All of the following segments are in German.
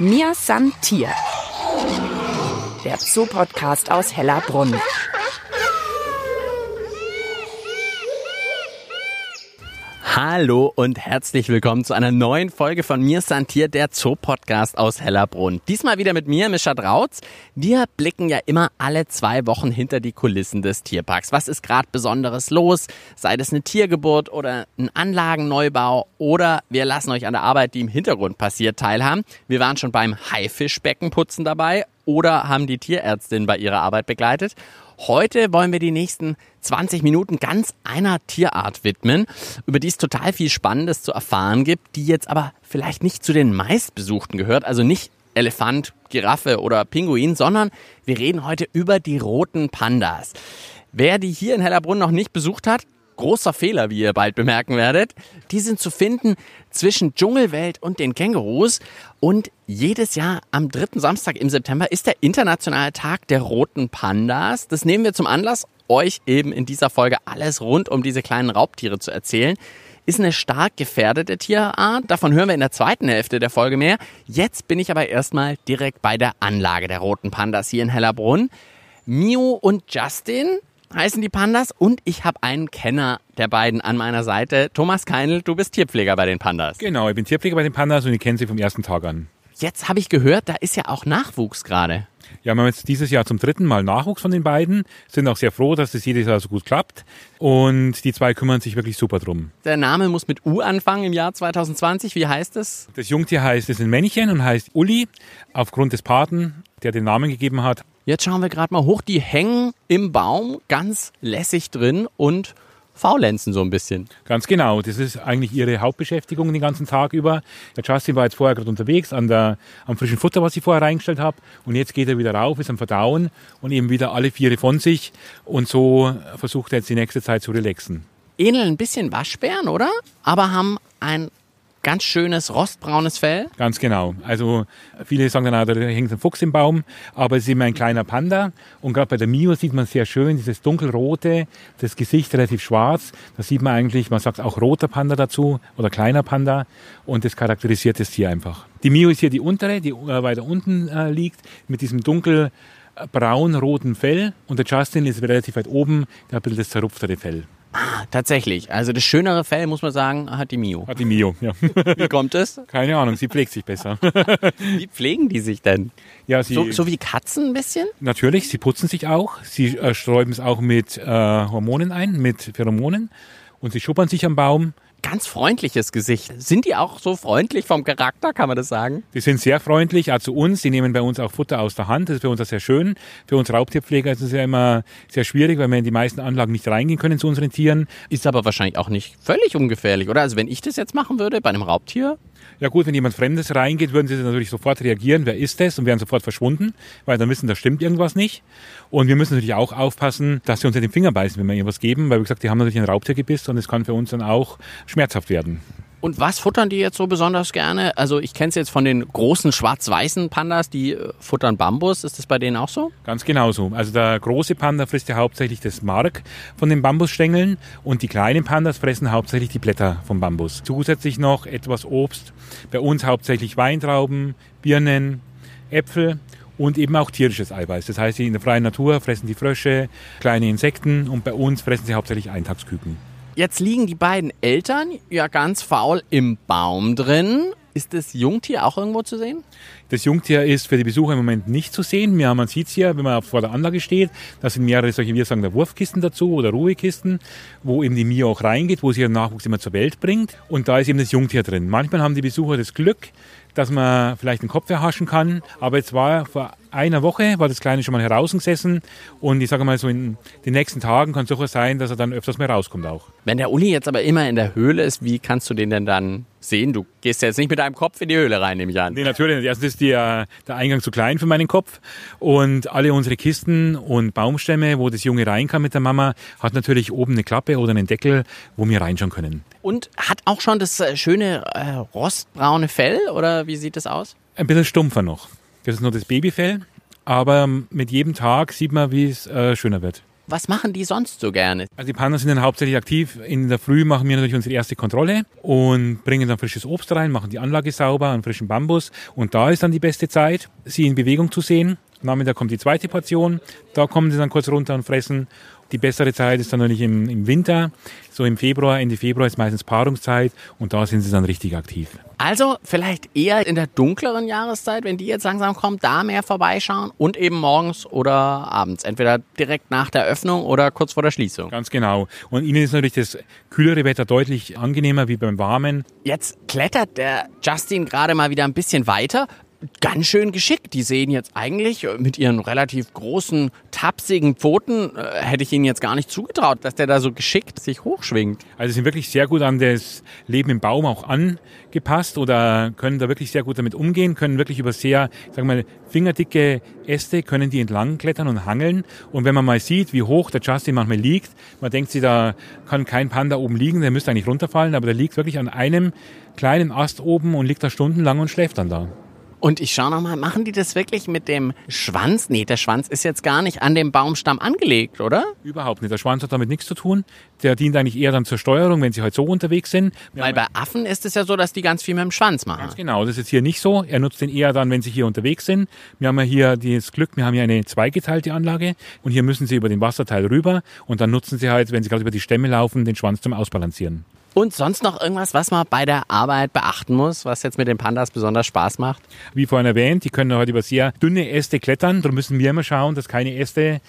Mir San Tier. Der Zoo-Podcast aus Hellerbrunn. Hallo und herzlich willkommen zu einer neuen Folge von Mir Santier, der Zoo-Podcast aus Hellerbrunn. Diesmal wieder mit mir, Mischa Drautz. Wir blicken ja immer alle zwei Wochen hinter die Kulissen des Tierparks. Was ist gerade Besonderes los? Sei das eine Tiergeburt oder ein Anlagenneubau oder wir lassen euch an der Arbeit, die im Hintergrund passiert, teilhaben. Wir waren schon beim Haifischbeckenputzen dabei oder haben die Tierärztin bei ihrer Arbeit begleitet. Heute wollen wir die nächsten 20 Minuten ganz einer Tierart widmen, über die es total viel Spannendes zu erfahren gibt, die jetzt aber vielleicht nicht zu den meistbesuchten gehört, also nicht Elefant, Giraffe oder Pinguin, sondern wir reden heute über die roten Pandas. Wer die hier in Hellerbrunn noch nicht besucht hat, großer Fehler, wie ihr bald bemerken werdet. Die sind zu finden zwischen Dschungelwelt und den Kängurus. Und jedes Jahr am dritten Samstag im September ist der internationale Tag der roten Pandas. Das nehmen wir zum Anlass, euch eben in dieser Folge alles rund um diese kleinen Raubtiere zu erzählen. Ist eine stark gefährdete Tierart. Davon hören wir in der zweiten Hälfte der Folge mehr. Jetzt bin ich aber erstmal direkt bei der Anlage der roten Pandas hier in Hellerbrunn. Mio und Justin heißen die Pandas und ich habe einen Kenner der beiden an meiner Seite. Thomas Keinl, du bist Tierpfleger bei den Pandas. Genau, ich bin Tierpfleger bei den Pandas und ich kenne sie vom ersten Tag an. Jetzt habe ich gehört, da ist ja auch Nachwuchs gerade. Ja, wir haben jetzt dieses Jahr zum dritten Mal Nachwuchs von den beiden, sind auch sehr froh, dass es jedes Jahr so gut klappt und die zwei kümmern sich wirklich super drum. Der Name muss mit U anfangen im Jahr 2020. Wie heißt es? Das Jungtier heißt, es ist ein Männchen und heißt Uli, aufgrund des Paten, der den Namen gegeben hat. Jetzt schauen wir gerade mal hoch. Die hängen im Baum ganz lässig drin und faulenzen so ein bisschen. Ganz genau. Das ist eigentlich ihre Hauptbeschäftigung den ganzen Tag über. Der Justin war jetzt vorher gerade unterwegs an der, am frischen Futter, was ich vorher reingestellt habe. Und jetzt geht er wieder rauf, ist am Verdauen und eben wieder alle Viere von sich. Und so versucht er jetzt die nächste Zeit zu relaxen. Ähneln ein bisschen Waschbären, oder? Aber haben ein ganz schönes rostbraunes Fell. Ganz genau. Also viele sagen dann auch, da hängt ein Fuchs im Baum, aber es ist immer ein kleiner Panda. Und gerade bei der Mio sieht man sehr schön dieses dunkelrote, das Gesicht relativ schwarz. Da sieht man eigentlich, man sagt auch roter Panda dazu oder kleiner Panda. Und das charakterisiert das Tier einfach. Die Mio ist hier die untere, die äh, weiter unten äh, liegt, mit diesem dunkel braun-roten Fell. Und der Justin ist relativ weit oben, der hat ein bisschen das zerrupftere Fell. Ah, tatsächlich. Also das schönere Fell, muss man sagen, hat die Mio. Hat die Mio, ja. Wie kommt es? Keine Ahnung, sie pflegt sich besser. Wie pflegen die sich denn? Ja, sie, So, so wie Katzen ein bisschen? Natürlich, sie putzen sich auch. Sie äh, sträuben es auch mit äh, Hormonen ein, mit Pheromonen. Und sie schuppern sich am Baum. Ganz freundliches Gesicht. Sind die auch so freundlich vom Charakter, kann man das sagen? Die sind sehr freundlich, auch zu uns. Die nehmen bei uns auch Futter aus der Hand. Das ist für uns auch sehr schön. Für uns Raubtierpfleger ist es ja immer sehr schwierig, weil wir in die meisten Anlagen nicht reingehen können zu unseren Tieren. Ist aber wahrscheinlich auch nicht völlig ungefährlich, oder? Also wenn ich das jetzt machen würde bei einem Raubtier, Ja gut, wenn jemand Fremdes reingeht, würden sie natürlich sofort reagieren, wer ist das, und wären sofort verschwunden, weil dann wissen, da stimmt irgendwas nicht. Und wir müssen natürlich auch aufpassen, dass sie uns in den Finger beißen, wenn wir ihnen was geben, weil wie gesagt, die haben natürlich ein Raubtiergebiss und es kann für uns dann auch schmerzhaft werden. Und was futtern die jetzt so besonders gerne? Also ich kenne es jetzt von den großen schwarz-weißen Pandas, die äh, futtern Bambus. Ist das bei denen auch so? Ganz genauso. Also der große Panda frisst ja hauptsächlich das Mark von den Bambusstängeln und die kleinen Pandas fressen hauptsächlich die Blätter vom Bambus. Zusätzlich noch etwas Obst. Bei uns hauptsächlich Weintrauben, Birnen, Äpfel und eben auch tierisches Eiweiß. Das heißt, in der freien Natur fressen die Frösche, kleine Insekten und bei uns fressen sie hauptsächlich Eintagsküken. Jetzt liegen die beiden Eltern ja ganz faul im Baum drin. Ist das Jungtier auch irgendwo zu sehen? Das Jungtier ist für die Besucher im Moment nicht zu sehen. Man sieht es hier, wenn man vor der Anlage steht. Da sind mehrere solche, wir sagen, da Wurfkisten dazu oder Ruhekisten, wo eben die Mio auch reingeht, wo sie ihren Nachwuchs immer zur Welt bringt. Und da ist eben das Jungtier drin. Manchmal haben die Besucher das Glück, dass man vielleicht den Kopf erhaschen kann. Aber jetzt war vor einer Woche, war das Kleine schon mal herausgesessen. Und ich sage mal so, in den nächsten Tagen kann es durchaus sein, dass er dann öfters mal rauskommt auch. Wenn der Uli jetzt aber immer in der Höhle ist, wie kannst du den denn dann sehen? Du gehst ja jetzt nicht mit deinem Kopf in die Höhle rein, nehme ich an. Nee, natürlich nicht. Erstens ist die, äh, der Eingang zu klein für meinen Kopf. Und alle unsere Kisten und Baumstämme, wo das Junge rein kann mit der Mama, hat natürlich oben eine Klappe oder einen Deckel, wo wir reinschauen können. Und hat auch schon das äh, schöne äh, rostbraune Fell oder wie sieht das aus? Ein bisschen stumpfer noch. Das ist nur das Babyfell. Aber mit jedem Tag sieht man, wie es äh, schöner wird. Was machen die sonst so gerne? Also die Pandas sind dann hauptsächlich aktiv. In der Früh machen wir natürlich unsere erste Kontrolle und bringen dann frisches Obst rein, machen die Anlage sauber, einen frischen Bambus. Und da ist dann die beste Zeit, sie in Bewegung zu sehen. Nachmittag kommt die zweite Portion. Da kommen sie dann kurz runter und fressen. Die bessere Zeit ist dann natürlich im, im Winter. So im Februar, Ende Februar ist meistens Paarungszeit und da sind sie dann richtig aktiv. Also vielleicht eher in der dunkleren Jahreszeit, wenn die jetzt langsam kommt, da mehr vorbeischauen und eben morgens oder abends. Entweder direkt nach der Öffnung oder kurz vor der Schließung. Ganz genau. Und ihnen ist natürlich das kühlere Wetter deutlich angenehmer wie beim warmen. Jetzt klettert der Justin gerade mal wieder ein bisschen weiter ganz schön geschickt. Die sehen jetzt eigentlich mit ihren relativ großen, tapsigen Pfoten, äh, hätte ich ihnen jetzt gar nicht zugetraut, dass der da so geschickt sich hochschwingt. Also sind wirklich sehr gut an das Leben im Baum auch angepasst oder können da wirklich sehr gut damit umgehen, können wirklich über sehr, sagen wir mal, fingerdicke Äste können die entlang klettern und hangeln. Und wenn man mal sieht, wie hoch der Justin manchmal liegt, man denkt sich, da kann kein Panda oben liegen, der müsste eigentlich runterfallen, aber der liegt wirklich an einem kleinen Ast oben und liegt da stundenlang und schläft dann da. Und ich schaue nochmal, machen die das wirklich mit dem Schwanz? Nee, der Schwanz ist jetzt gar nicht an dem Baumstamm angelegt, oder? Überhaupt nicht. Der Schwanz hat damit nichts zu tun. Der dient eigentlich eher dann zur Steuerung, wenn sie halt so unterwegs sind. Wir Weil bei Affen ist es ja so, dass die ganz viel mit dem Schwanz machen. Ganz genau. Das ist jetzt hier nicht so. Er nutzt den eher dann, wenn sie hier unterwegs sind. Wir haben ja hier das Glück, wir haben hier eine zweigeteilte Anlage und hier müssen sie über den Wasserteil rüber und dann nutzen sie halt, wenn sie gerade über die Stämme laufen, den Schwanz zum Ausbalancieren. Und sonst noch irgendwas, was man bei der Arbeit beachten muss, was jetzt mit den Pandas besonders Spaß macht? Wie vorhin erwähnt, die können heute über sehr dünne Äste klettern. Darum müssen wir immer schauen, dass keine Äste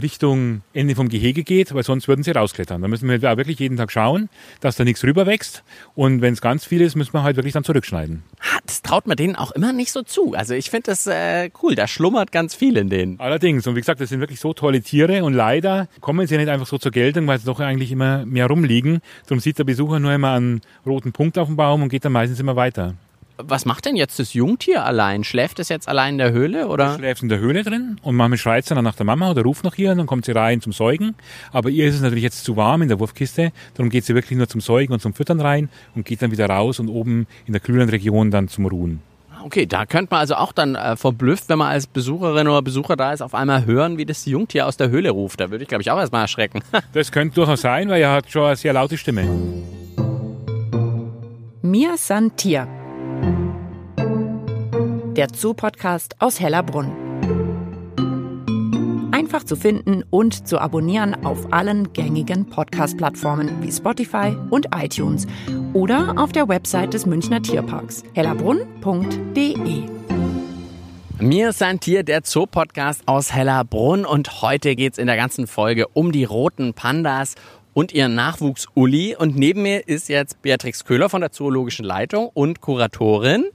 Richtung Ende vom Gehege geht, weil sonst würden sie rausklettern. Da müssen wir da wirklich jeden Tag schauen, dass da nichts rüber wächst. Und wenn es ganz viel ist, müssen wir halt wirklich dann zurückschneiden. Das traut man denen auch immer nicht so zu. Also ich finde das äh, cool, da schlummert ganz viel in denen. Allerdings, und wie gesagt, das sind wirklich so tolle Tiere und leider kommen sie nicht einfach so zur Geltung, weil sie doch eigentlich immer mehr rumliegen. Darum sieht der Besucher nur immer einen roten Punkt auf dem Baum und geht dann meistens immer weiter was macht denn jetzt das Jungtier allein? Schläft es jetzt allein in der Höhle oder? Es schläft in der Höhle drin und manchmal schreit sie dann nach der Mama oder ruft nach ihr und dann kommt sie rein zum Säugen. Aber ihr ist es natürlich jetzt zu warm in der Wurfkiste, darum geht sie wirklich nur zum Säugen und zum Füttern rein und geht dann wieder raus und oben in der kühlen Region dann zum Ruhen. Okay, da könnte man also auch dann äh, verblüfft, wenn man als Besucherin oder Besucher da ist, auf einmal hören, wie das Jungtier aus der Höhle ruft. Da würde ich, glaube ich, auch erstmal erschrecken. das könnte durchaus sein, weil er hat schon eine sehr laute Stimme. Mir san Tier der Zoo-Podcast aus Hellerbrunn. Einfach zu finden und zu abonnieren auf allen gängigen Podcast-Plattformen wie Spotify und iTunes oder auf der Website des Münchner Tierparks hellerbrunn.de. Mir ist ein Tier, der Zoo-Podcast aus Hellerbrunn und heute geht es in der ganzen Folge um die roten Pandas und ihren Nachwuchs Uli. Und neben mir ist jetzt Beatrix Köhler von der Zoologischen Leitung und Kuratorin.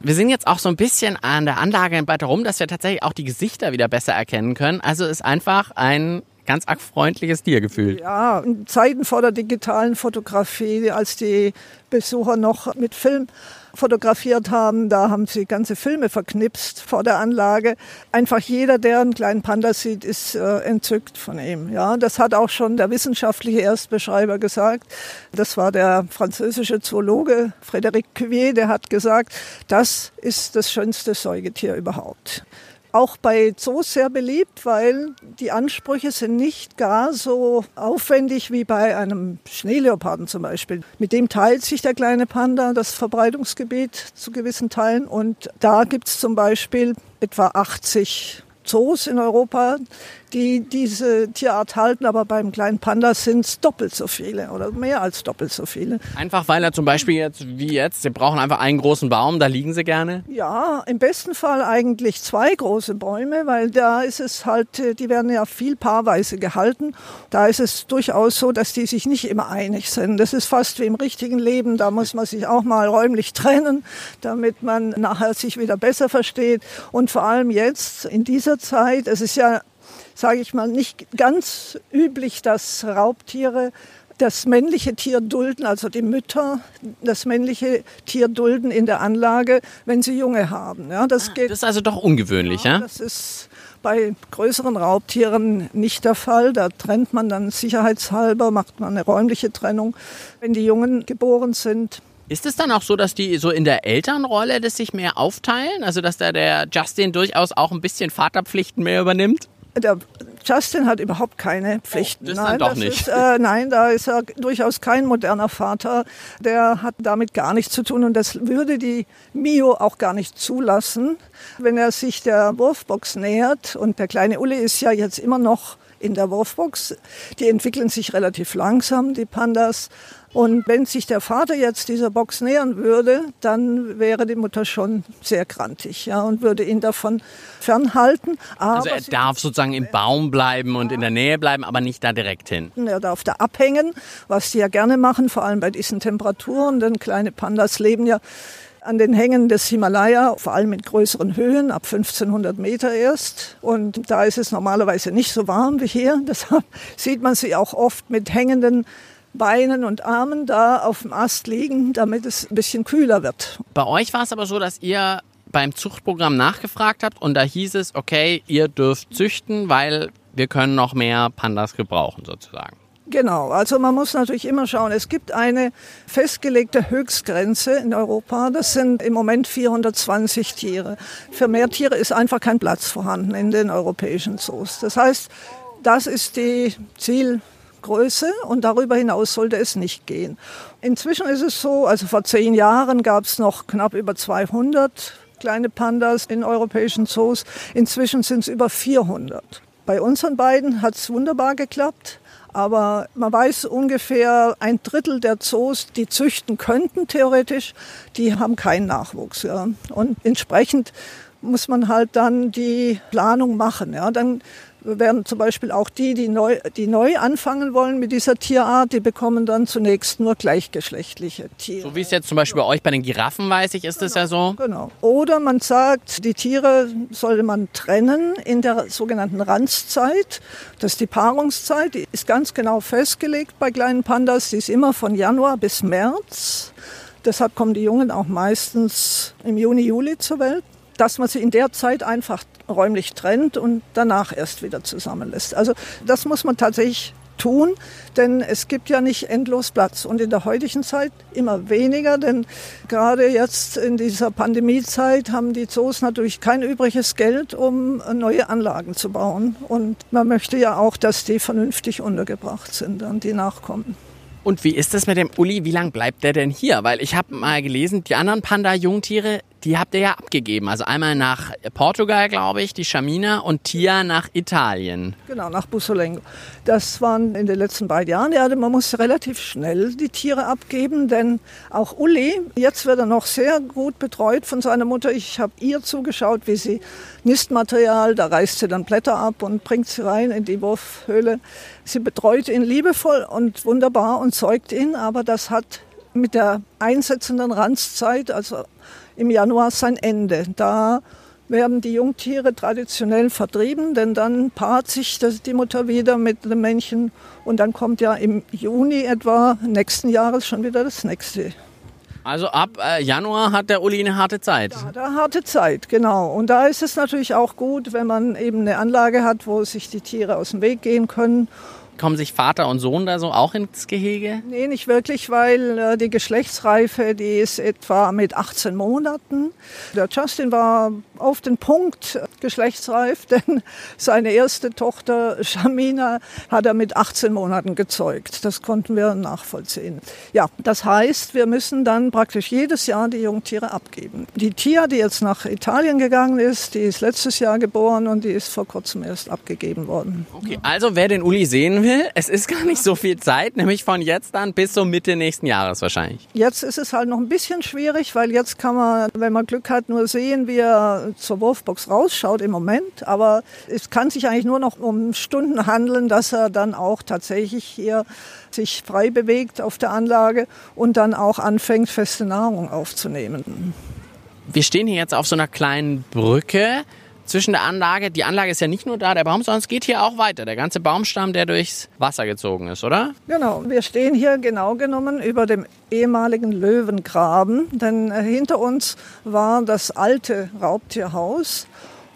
Wir sind jetzt auch so ein bisschen an der Anlage weiter rum, dass wir tatsächlich auch die Gesichter wieder besser erkennen können. Also ist einfach ein ganz arg freundliches Tiergefühl. Ja, in Zeiten vor der digitalen Fotografie, als die Besucher noch mit Film fotografiert haben. Da haben sie ganze Filme verknipst vor der Anlage. Einfach jeder, der einen kleinen Panda sieht, ist äh, entzückt von ihm. Ja, das hat auch schon der wissenschaftliche Erstbeschreiber gesagt. Das war der französische Zoologe Frédéric Cuvier, der hat gesagt, das ist das schönste Säugetier überhaupt auch bei Zoos sehr beliebt, weil die Ansprüche sind nicht gar so aufwendig wie bei einem Schneeleoparden zum Beispiel. Mit dem teilt sich der kleine Panda das Verbreitungsgebiet zu gewissen Teilen und da gibt es zum Beispiel etwa 80 Zoos in Europa, die diese Tierart halten, aber beim kleinen Panda sind es doppelt so viele oder mehr als doppelt so viele. Einfach weil er zum Beispiel jetzt, wie jetzt, sie brauchen einfach einen großen Baum, da liegen sie gerne? Ja, im besten Fall eigentlich zwei große Bäume, weil da ist es halt, die werden ja viel paarweise gehalten. Da ist es durchaus so, dass die sich nicht immer einig sind. Das ist fast wie im richtigen Leben, da muss man sich auch mal räumlich trennen, damit man nachher sich wieder besser versteht. Und vor allem jetzt in dieser Zeit, es ist ja sage ich mal, nicht ganz üblich, dass Raubtiere das männliche Tier dulden, also die Mütter das männliche Tier dulden in der Anlage, wenn sie Junge haben. Ja, das, ah, geht, das ist also doch ungewöhnlich, ja? ja? Das ist bei größeren Raubtieren nicht der Fall. Da trennt man dann sicherheitshalber, macht man eine räumliche Trennung, wenn die Jungen geboren sind. Ist es dann auch so, dass die so in der Elternrolle das sich mehr aufteilen? Also dass da der Justin durchaus auch ein bisschen Vaterpflichten mehr übernimmt? Der Justin hat überhaupt keine Pflichten. Oh, nein, doch das nicht. Ist, äh, nein, da ist er durchaus kein moderner Vater. Der hat damit gar nichts zu tun und das würde die Mio auch gar nicht zulassen, wenn er sich der Wurfbox nähert. Und der kleine Uli ist ja jetzt immer noch in der Wurfbox. Die entwickeln sich relativ langsam, die Pandas. Und wenn sich der Vater jetzt dieser Box nähern würde, dann wäre die Mutter schon sehr grantig ja, und würde ihn davon fernhalten. Aber Also er darf sozusagen im Baum bleiben und in der Nähe bleiben, aber nicht da direkt hin. er darf da abhängen, was die ja gerne machen, vor allem bei diesen Temperaturen, denn kleine Pandas leben ja an den Hängen des Himalaya, vor allem in größeren Höhen, ab 1500 Meter erst. Und da ist es normalerweise nicht so warm wie hier. Deshalb sieht man sie auch oft mit hängenden Beinen und Armen da auf dem Ast liegen, damit es ein bisschen kühler wird. Bei euch war es aber so, dass ihr beim Zuchtprogramm nachgefragt habt und da hieß es, okay, ihr dürft züchten, weil wir können noch mehr Pandas gebrauchen sozusagen. Genau, also man muss natürlich immer schauen. Es gibt eine festgelegte Höchstgrenze in Europa. Das sind im Moment 420 Tiere. Für mehr Tiere ist einfach kein Platz vorhanden in den europäischen Zoos. Das heißt, das ist die Zielgröße und darüber hinaus sollte es nicht gehen. Inzwischen ist es so, also vor zehn Jahren gab es noch knapp über 200 kleine Pandas in europäischen Zoos. Inzwischen sind es über 400. Bei unseren beiden hat es wunderbar geklappt. Aber man weiß ungefähr ein Drittel der Zoos, die züchten könnten theoretisch, die haben keinen Nachwuchs. Ja. Und entsprechend muss man halt dann die Planung machen. Ja. Dann werden zum Beispiel auch die, die neu, die neu anfangen wollen mit dieser Tierart, die bekommen dann zunächst nur gleichgeschlechtliche Tiere. So wie es jetzt zum Beispiel bei euch bei den Giraffen, weiß ich, ist es ja so. Genau. Oder man sagt, die Tiere sollte man trennen in der sogenannten Ranzzeit. Das ist die Paarungszeit. Die ist ganz genau festgelegt bei kleinen Pandas. Die ist immer von Januar bis März. Deshalb kommen die Jungen auch meistens im Juni, Juli zur Welt. Dass man sie in der Zeit einfach räumlich trennt und danach erst wieder zusammenlässt. Also das muss man tatsächlich tun, denn es gibt ja nicht endlos Platz und in der heutigen Zeit immer weniger, denn gerade jetzt in dieser Pandemiezeit haben die Zoos natürlich kein übriges Geld, um neue Anlagen zu bauen und man möchte ja auch, dass die vernünftig untergebracht sind und die nachkommen. Und wie ist das mit dem Uli? Wie lang bleibt der denn hier? Weil ich habe mal gelesen, die anderen Panda-Jungtiere, die habt ihr ja abgegeben. Also einmal nach Portugal, glaube ich, die Schamina und Tia nach Italien. Genau, nach Bussolengo. Das waren in den letzten beiden Jahren. Ja, man muss relativ schnell die Tiere abgeben, denn auch Uli, jetzt wird er noch sehr gut betreut von seiner Mutter. Ich habe ihr zugeschaut, wie sie Nistmaterial, da reißt sie dann Blätter ab und bringt sie rein in die Wurfhöhle. Sie betreut ihn liebevoll und wunderbar und zeugt ihn, aber das hat mit der einsetzenden Ranzzeit, also im Januar, sein Ende. Da werden die Jungtiere traditionell vertrieben, denn dann paart sich das, die Mutter wieder mit dem Männchen und dann kommt ja im Juni etwa nächsten Jahres schon wieder das nächste. Also ab äh, Januar hat der Uli eine harte Zeit. Hat er harte Zeit, genau. Und da ist es natürlich auch gut, wenn man eben eine Anlage hat, wo sich die Tiere aus dem Weg gehen können Kommen sich Vater und Sohn da so auch ins Gehege? Nee, nicht wirklich, weil äh, die Geschlechtsreife, die ist etwa mit 18 Monaten. Der Justin war auf den Punkt geschlechtsreif, denn seine erste Tochter Shamina hat er mit 18 Monaten gezeugt. Das konnten wir nachvollziehen. Ja, das heißt, wir müssen dann praktisch jedes Jahr die Jungtiere abgeben. Die Tia, die jetzt nach Italien gegangen ist, die ist letztes Jahr geboren und die ist vor kurzem erst abgegeben worden. Okay, also wer den Uli sehen will, es ist gar nicht so viel Zeit, nämlich von jetzt an bis so Mitte nächsten Jahres wahrscheinlich. Jetzt ist es halt noch ein bisschen schwierig, weil jetzt kann man, wenn man Glück hat, nur sehen, wie er zur Wurfbox rausschaut im Moment. Aber es kann sich eigentlich nur noch um Stunden handeln, dass er dann auch tatsächlich hier sich frei bewegt auf der Anlage und dann auch anfängt, feste Nahrung aufzunehmen. Wir stehen hier jetzt auf so einer kleinen Brücke zwischen der Anlage. Die Anlage ist ja nicht nur da, der Baum, sondern es geht hier auch weiter. Der ganze Baumstamm, der durchs Wasser gezogen ist, oder? Genau, wir stehen hier genau genommen über dem ehemaligen Löwengraben, denn äh, hinter uns war das alte Raubtierhaus.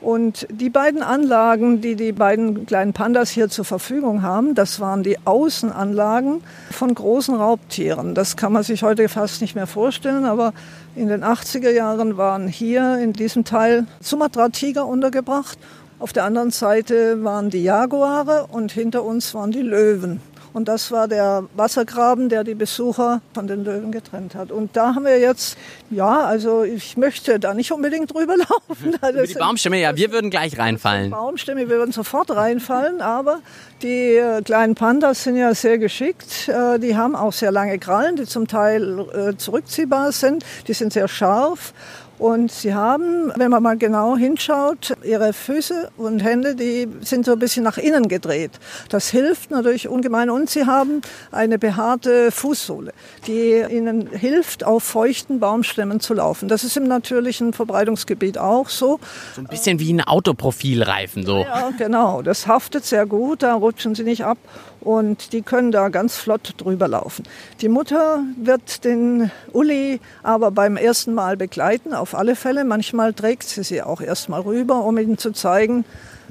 Und die beiden Anlagen, die die beiden kleinen Pandas hier zur Verfügung haben, das waren die Außenanlagen von großen Raubtieren. Das kann man sich heute fast nicht mehr vorstellen, aber in den 80er Jahren waren hier in diesem Teil Sumatra-Tiger untergebracht Auf der anderen Seite waren die Jaguare und hinter uns waren die Löwen. Und das war der Wassergraben, der die Besucher von den Löwen getrennt hat. Und da haben wir jetzt, ja, also ich möchte da nicht unbedingt drüber laufen. Über die Baumstämme, ja, wir würden gleich reinfallen. Baumstämme, wir würden sofort reinfallen, aber die äh, kleinen Pandas sind ja sehr geschickt. Äh, die haben auch sehr lange Krallen, die zum Teil äh, zurückziehbar sind. Die sind sehr scharf. Und sie haben, wenn man mal genau hinschaut, ihre Füße und Hände, die sind so ein bisschen nach innen gedreht. Das hilft natürlich ungemein. Und sie haben eine behaarte Fußsohle, die ihnen hilft, auf feuchten Baumstämmen zu laufen. Das ist im natürlichen Verbreitungsgebiet auch so. So ein bisschen wie ein Autoprofilreifen so. Ja, genau. Das haftet sehr gut, da rutschen sie nicht ab und die können da ganz flott drüber laufen. Die Mutter wird den Uli aber beim ersten Mal begleiten, auf alle Fälle. Manchmal trägt sie sie auch erst mal rüber, um ihnen zu zeigen,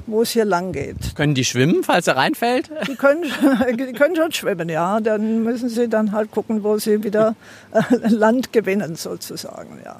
wo es hier lang geht. Können die schwimmen, falls er reinfällt? Die können, die können schon schwimmen, ja. Dann müssen sie dann halt gucken, wo sie wieder äh, Land gewinnen, sozusagen, ja.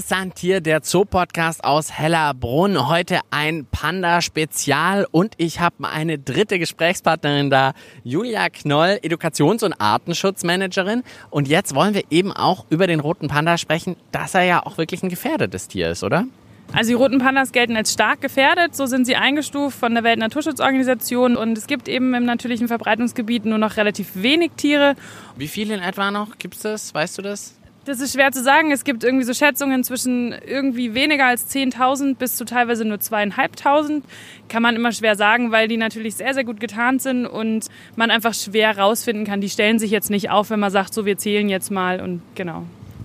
Sind hier der Zoo-Podcast aus Hellerbrunn. Heute ein Panda-Spezial und ich habe eine dritte Gesprächspartnerin da, Julia Knoll, Edukations- und Artenschutzmanagerin. Und jetzt wollen wir eben auch über den roten Panda sprechen, dass er ja auch wirklich ein gefährdetes Tier ist, oder? Also die roten Pandas gelten als stark gefährdet, so sind sie eingestuft von der Weltnaturschutzorganisation und es gibt eben im natürlichen Verbreitungsgebiet nur noch relativ wenig Tiere. Wie viele in etwa noch gibt es das? Weißt du das? Das ist schwer zu sagen. Es gibt irgendwie so Schätzungen zwischen irgendwie weniger als 10.000 bis zu teilweise nur zweieinhalbtausend. Kann man immer schwer sagen, weil die natürlich sehr, sehr gut getarnt sind und man einfach schwer rausfinden kann. Die stellen sich jetzt nicht auf, wenn man sagt, so wir zählen jetzt mal und genau.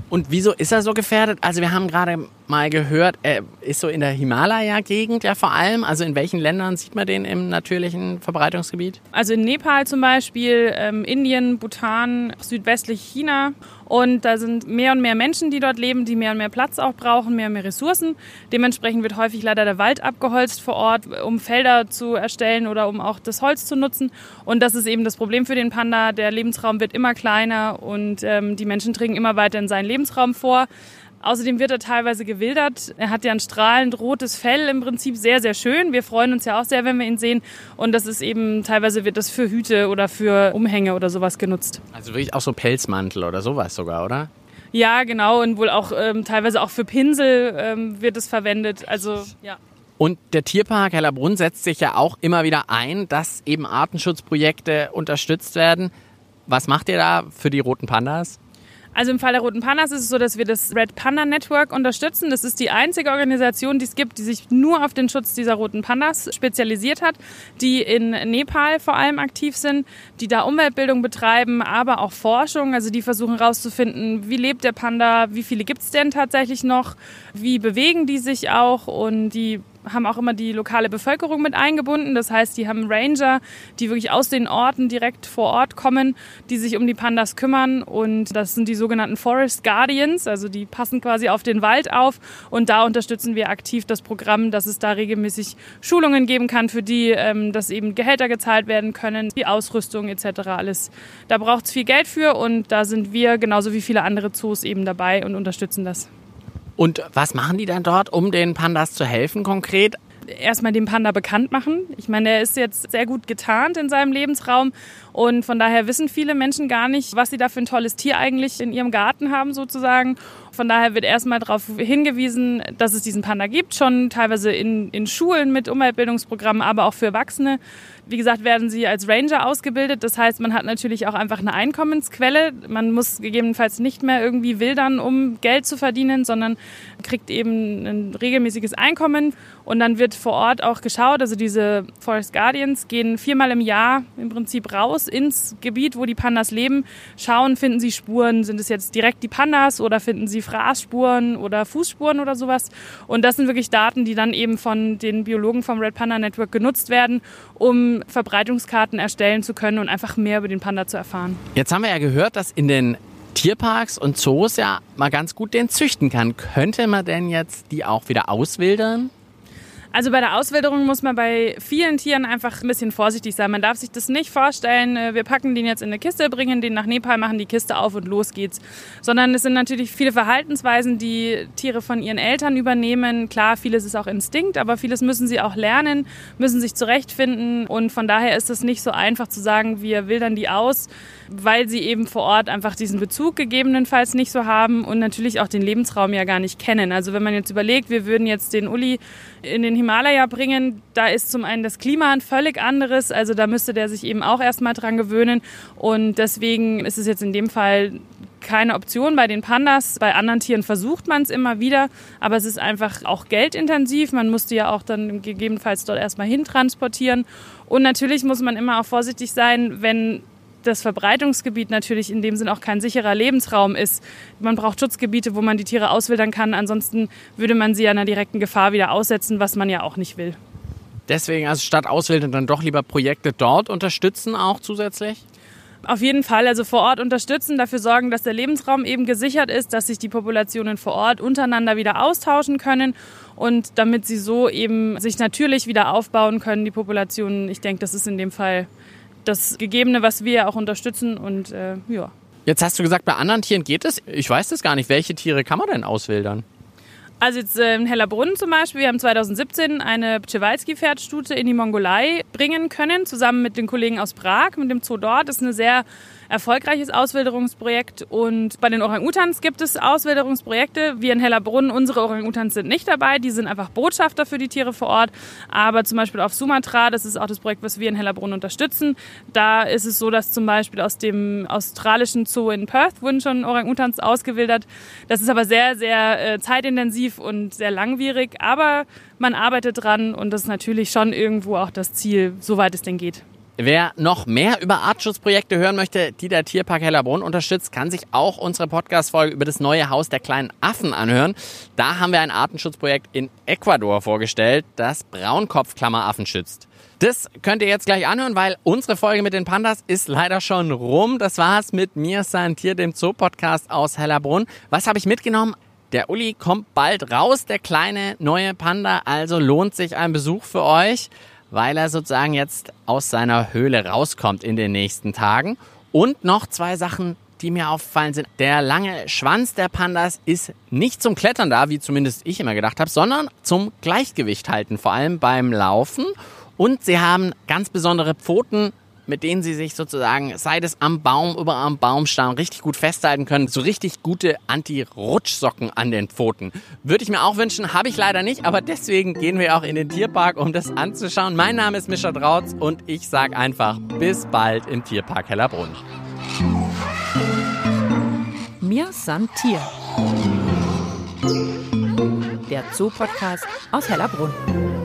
Und wieso ist er so gefährdet? Also wir haben gerade mal gehört, er ist so in der Himalaya-Gegend ja vor allem. Also in welchen Ländern sieht man den im natürlichen Verbreitungsgebiet? Also in Nepal zum Beispiel, ähm, Indien, Bhutan, südwestlich China. Und da sind mehr und mehr Menschen, die dort leben, die mehr und mehr Platz auch brauchen, mehr und mehr Ressourcen. Dementsprechend wird häufig leider der Wald abgeholzt vor Ort, um Felder zu erstellen oder um auch das Holz zu nutzen. Und das ist eben das Problem für den Panda. Der Lebensraum wird immer kleiner und ähm, die Menschen dringen immer weiter in seinen Lebensraum vor. Außerdem wird er teilweise gewildert. Er hat ja ein strahlend rotes Fell, im Prinzip sehr, sehr schön. Wir freuen uns ja auch sehr, wenn wir ihn sehen. Und das ist eben, teilweise wird das für Hüte oder für Umhänge oder sowas genutzt. Also wirklich auch so Pelzmantel oder sowas sogar, oder? Ja, genau. Und wohl auch ähm, teilweise auch für Pinsel ähm, wird es verwendet. Also, ja. Und der Tierpark Hellerbrunn setzt sich ja auch immer wieder ein, dass eben Artenschutzprojekte unterstützt werden. Was macht ihr da für die roten Pandas? Also im Fall der Roten Pandas ist es so, dass wir das Red Panda Network unterstützen. Das ist die einzige Organisation, die es gibt, die sich nur auf den Schutz dieser roten Pandas spezialisiert hat, die in Nepal vor allem aktiv sind, die da Umweltbildung betreiben, aber auch Forschung. Also die versuchen herauszufinden, wie lebt der Panda, wie viele gibt es denn tatsächlich noch, wie bewegen die sich auch und die haben auch immer die lokale Bevölkerung mit eingebunden. Das heißt, die haben Ranger, die wirklich aus den Orten direkt vor Ort kommen, die sich um die Pandas kümmern. Und das sind die sogenannten Forest Guardians, also die passen quasi auf den Wald auf. Und da unterstützen wir aktiv das Programm, dass es da regelmäßig Schulungen geben kann für die, ähm, dass eben Gehälter gezahlt werden können, die Ausrüstung etc. alles. Da braucht es viel Geld für und da sind wir genauso wie viele andere Zoos eben dabei und unterstützen das. Und was machen die dann dort, um den Pandas zu helfen konkret? Erstmal den Panda bekannt machen. Ich meine, er ist jetzt sehr gut getarnt in seinem Lebensraum und von daher wissen viele Menschen gar nicht, was sie da für ein tolles Tier eigentlich in ihrem Garten haben sozusagen. Von daher wird erstmal darauf hingewiesen, dass es diesen Panda gibt, schon teilweise in, in Schulen mit Umweltbildungsprogrammen, aber auch für Erwachsene. Wie gesagt, werden sie als Ranger ausgebildet. Das heißt, man hat natürlich auch einfach eine Einkommensquelle. Man muss gegebenenfalls nicht mehr irgendwie wildern, um Geld zu verdienen, sondern kriegt eben ein regelmäßiges Einkommen. Und dann wird vor Ort auch geschaut. Also diese Forest Guardians gehen viermal im Jahr im Prinzip raus ins Gebiet, wo die Pandas leben, schauen, finden sie Spuren. Sind es jetzt direkt die Pandas oder finden sie Fraßspuren oder Fußspuren oder sowas? Und das sind wirklich Daten, die dann eben von den Biologen vom Red Panda Network genutzt werden, um Verbreitungskarten erstellen zu können und einfach mehr über den Panda zu erfahren. Jetzt haben wir ja gehört, dass in den Tierparks und Zoos ja mal ganz gut den züchten kann. Könnte man denn jetzt die auch wieder auswildern? Also bei der Auswilderung muss man bei vielen Tieren einfach ein bisschen vorsichtig sein. Man darf sich das nicht vorstellen, äh, wir packen den jetzt in eine Kiste, bringen den nach Nepal, machen die Kiste auf und los geht's. Sondern es sind natürlich viele Verhaltensweisen, die Tiere von ihren Eltern übernehmen. Klar, vieles ist auch Instinkt, aber vieles müssen sie auch lernen, müssen sich zurechtfinden. Und von daher ist es nicht so einfach zu sagen, wir wildern die aus, weil sie eben vor Ort einfach diesen Bezug gegebenenfalls nicht so haben und natürlich auch den Lebensraum ja gar nicht kennen. Also wenn man jetzt überlegt, wir würden jetzt den Uli in den Himalaya bringen, da ist zum einen das Klima ein völlig anderes, also da müsste der sich eben auch erstmal dran gewöhnen und deswegen ist es jetzt in dem Fall keine Option bei den Pandas. Bei anderen Tieren versucht man es immer wieder, aber es ist einfach auch geldintensiv. Man musste ja auch dann gegebenenfalls dort erstmal hintransportieren. Und natürlich muss man immer auch vorsichtig sein, wenn das Verbreitungsgebiet natürlich in dem Sinn auch kein sicherer Lebensraum ist. Man braucht Schutzgebiete, wo man die Tiere auswildern kann. Ansonsten würde man sie einer direkten Gefahr wieder aussetzen, was man ja auch nicht will. Deswegen also statt auswildern dann doch lieber Projekte dort unterstützen auch zusätzlich? Auf jeden Fall, also vor Ort unterstützen, dafür sorgen, dass der Lebensraum eben gesichert ist, dass sich die Populationen vor Ort untereinander wieder austauschen können und damit sie so eben sich natürlich wieder aufbauen können, die Populationen. Ich denke, das ist in dem Fall das Gegebene, was wir auch unterstützen und äh, ja. Jetzt hast du gesagt, bei anderen Tieren geht es. Ich weiß das gar nicht. Welche Tiere kann man denn auswildern? Also jetzt äh, in Hellerbrunn zum Beispiel, wir haben 2017 eine Przewalski-Pferdstute in die Mongolei bringen können, zusammen mit den Kollegen aus Prag, mit dem Zoo dort. Das ist eine sehr erfolgreiches Auswilderungsprojekt. Und bei den Orang-Utans gibt es Auswilderungsprojekte. Wir in Hellerbrunn, unsere Orang-Utans sind nicht dabei. Die sind einfach Botschafter für die Tiere vor Ort. Aber zum Beispiel auf Sumatra, das ist auch das Projekt, was wir in Hellerbrunn unterstützen. Da ist es so, dass zum Beispiel aus dem australischen Zoo in Perth wurden schon Orang-Utans ausgewildert. Das ist aber sehr, sehr äh, zeitintensiv und sehr langwierig. Aber man arbeitet dran und das ist natürlich schon irgendwo auch das Ziel, soweit es denn geht. Wer noch mehr über Artenschutzprojekte hören möchte, die der Tierpark Hellerbrunn unterstützt, kann sich auch unsere Podcast-Folge über das neue Haus der kleinen Affen anhören. Da haben wir ein Artenschutzprojekt in Ecuador vorgestellt, das Braunkopfklammeraffen schützt. Das könnt ihr jetzt gleich anhören, weil unsere Folge mit den Pandas ist leider schon rum. Das war's mit mir, Santier, dem Zoo-Podcast aus Hellerbrunn. Was habe ich mitgenommen? Der Uli kommt bald raus, der kleine neue Panda, also lohnt sich ein Besuch für euch weil er sozusagen jetzt aus seiner Höhle rauskommt in den nächsten Tagen. Und noch zwei Sachen, die mir aufgefallen sind. Der lange Schwanz der Pandas ist nicht zum Klettern da, wie zumindest ich immer gedacht habe, sondern zum Gleichgewicht halten, vor allem beim Laufen. Und sie haben ganz besondere Pfoten, mit denen sie sich sozusagen, sei es am Baum, über am Baumstamm, richtig gut festhalten können. So richtig gute Anti-Rutschsocken an den Pfoten. Würde ich mir auch wünschen, habe ich leider nicht, aber deswegen gehen wir auch in den Tierpark, um das anzuschauen. Mein Name ist Mischa Drautz und ich sage einfach bis bald im Tierpark Hellerbrunn. Mir san Tier. Der Zoo-Podcast aus Hellerbrunn.